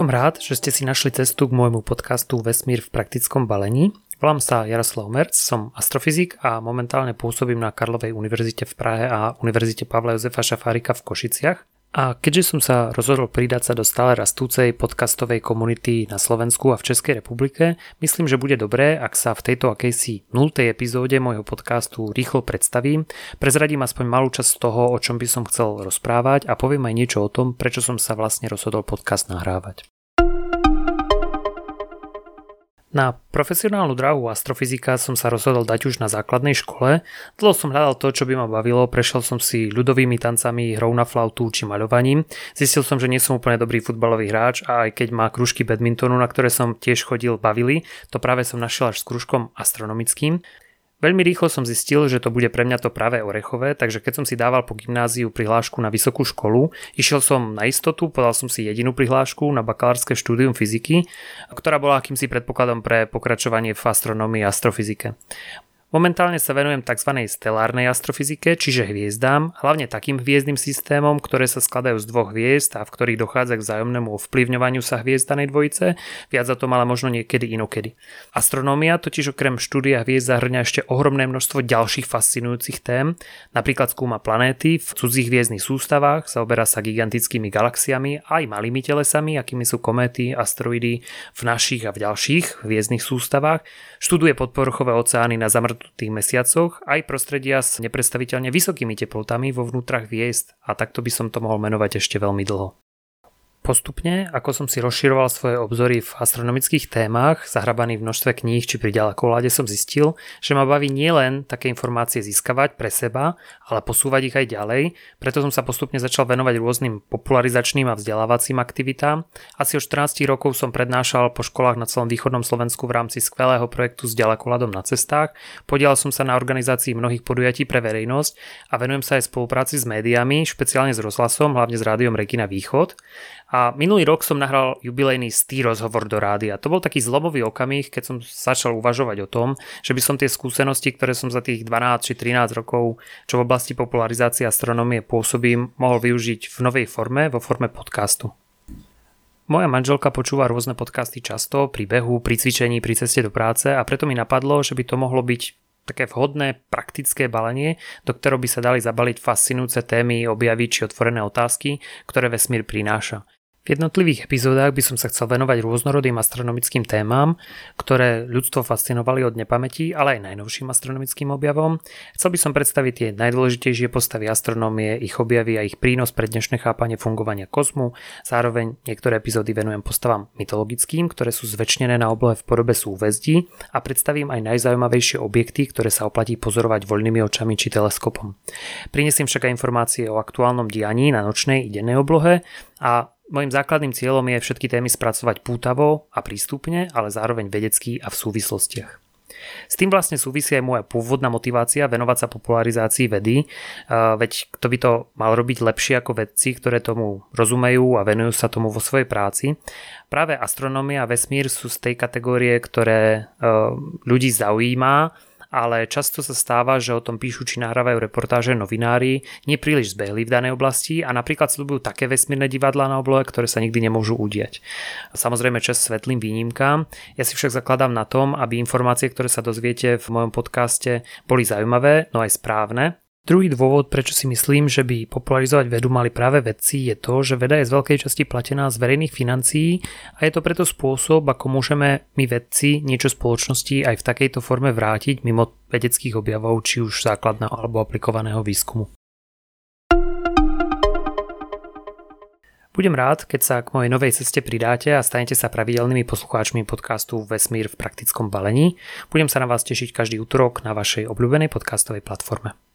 Som rád, že ste si našli cestu k môjmu podcastu Vesmír v praktickom balení. Volám sa Jaroslav Merc, som astrofyzik a momentálne pôsobím na Karlovej univerzite v Prahe a Univerzite Pavla Jozefa Šafárika v Košiciach. A keďže som sa rozhodol pridať sa do stále rastúcej podcastovej komunity na Slovensku a v Českej republike, myslím, že bude dobré, ak sa v tejto akejsi 0. epizóde môjho podcastu rýchlo predstavím, prezradím aspoň malú časť toho, o čom by som chcel rozprávať a poviem aj niečo o tom, prečo som sa vlastne rozhodol podcast nahrávať. Na profesionálnu dráhu astrofyzika som sa rozhodol dať už na základnej škole. Dlho som hľadal to, čo by ma bavilo, prešiel som si ľudovými tancami, hrou na flautu či maľovaním. Zistil som, že nie som úplne dobrý futbalový hráč a aj keď má kružky badmintonu, na ktoré som tiež chodil, bavili, to práve som našiel až s kružkom astronomickým. Veľmi rýchlo som zistil, že to bude pre mňa to práve orechové, takže keď som si dával po gymnáziu prihlášku na vysokú školu, išiel som na istotu, podal som si jedinú prihlášku na bakalárske štúdium fyziky, ktorá bola akýmsi predpokladom pre pokračovanie v astronomii a astrofyzike. Momentálne sa venujem tzv. stelárnej astrofyzike, čiže hviezdám, hlavne takým hviezdnym systémom, ktoré sa skladajú z dvoch hviezd a v ktorých dochádza k vzájomnému ovplyvňovaniu sa hviezdanej dvojice, viac za to ale možno niekedy inokedy. Astronómia totiž okrem štúdia hviezd zahrňa ešte ohromné množstvo ďalších fascinujúcich tém, napríklad skúma planéty v cudzích hviezdnych sústavách, zaoberá sa gigantickými galaxiami aj malými telesami, akými sú kométy, asteroidy v našich a v ďalších hviezdnych sústavách, študuje podpovrchové oceány na zamrt tých mesiacoch aj prostredia s nepredstaviteľne vysokými teplotami vo vnútrach hviezd a takto by som to mohol menovať ešte veľmi dlho. Postupne, ako som si rozširoval svoje obzory v astronomických témach, zahrabaný v množstve kníh či pri ďalekohľade som zistil, že ma baví nielen také informácie získavať pre seba, ale posúvať ich aj ďalej, preto som sa postupne začal venovať rôznym popularizačným a vzdelávacím aktivitám. Asi o 14 rokov som prednášal po školách na celom východnom Slovensku v rámci skvelého projektu s ďalekohľadom na cestách, podielal som sa na organizácii mnohých podujatí pre verejnosť a venujem sa aj spolupráci s médiami, špeciálne s rozhlasom, hlavne s rádiom Regina Východ. A minulý rok som nahral jubilejný stý rozhovor do rádia. To bol taký zlomový okamih, keď som začal uvažovať o tom, že by som tie skúsenosti, ktoré som za tých 12 či 13 rokov, čo v oblasti popularizácie astronomie pôsobím, mohol využiť v novej forme, vo forme podcastu. Moja manželka počúva rôzne podcasty často, pri behu, pri cvičení, pri ceste do práce a preto mi napadlo, že by to mohlo byť také vhodné praktické balenie, do ktorého by sa dali zabaliť fascinujúce témy, objavy či otvorené otázky, ktoré vesmír prináša. V jednotlivých epizódach by som sa chcel venovať rôznorodým astronomickým témam, ktoré ľudstvo fascinovali od nepamäti, ale aj najnovším astronomickým objavom. Chcel by som predstaviť tie najdôležitejšie postavy astronómie, ich objavy a ich prínos pre dnešné chápanie fungovania kozmu. Zároveň niektoré epizódy venujem postavám mytologickým, ktoré sú zväčšnené na oblohe v podobe súvezdí a predstavím aj najzaujímavejšie objekty, ktoré sa oplatí pozorovať voľnými očami či teleskopom. Prinesiem však aj informácie o aktuálnom dianí na nočnej i dennej oblohe a Mojím základným cieľom je všetky témy spracovať pútavo a prístupne, ale zároveň vedecky a v súvislostiach. S tým vlastne súvisí aj moja pôvodná motivácia venovať sa popularizácii vedy, veď kto by to mal robiť lepšie ako vedci, ktoré tomu rozumejú a venujú sa tomu vo svojej práci. Práve astronomia a vesmír sú z tej kategórie, ktoré ľudí zaujíma ale často sa stáva, že o tom píšu či nahrávajú reportáže novinári, nepríliš zbehli v danej oblasti a napríklad slúbujú také vesmírne divadlá na oblohe, ktoré sa nikdy nemôžu udieť. Samozrejme čas svetlým výnimkám. Ja si však zakladám na tom, aby informácie, ktoré sa dozviete v mojom podcaste, boli zaujímavé, no aj správne Druhý dôvod, prečo si myslím, že by popularizovať vedu mali práve vedci, je to, že veda je z veľkej časti platená z verejných financií a je to preto spôsob, ako môžeme my vedci niečo spoločnosti aj v takejto forme vrátiť mimo vedeckých objavov, či už základného alebo aplikovaného výskumu. Budem rád, keď sa k mojej novej ceste pridáte a stanete sa pravidelnými poslucháčmi podcastu Vesmír v praktickom balení. Budem sa na vás tešiť každý útorok na vašej obľúbenej podcastovej platforme.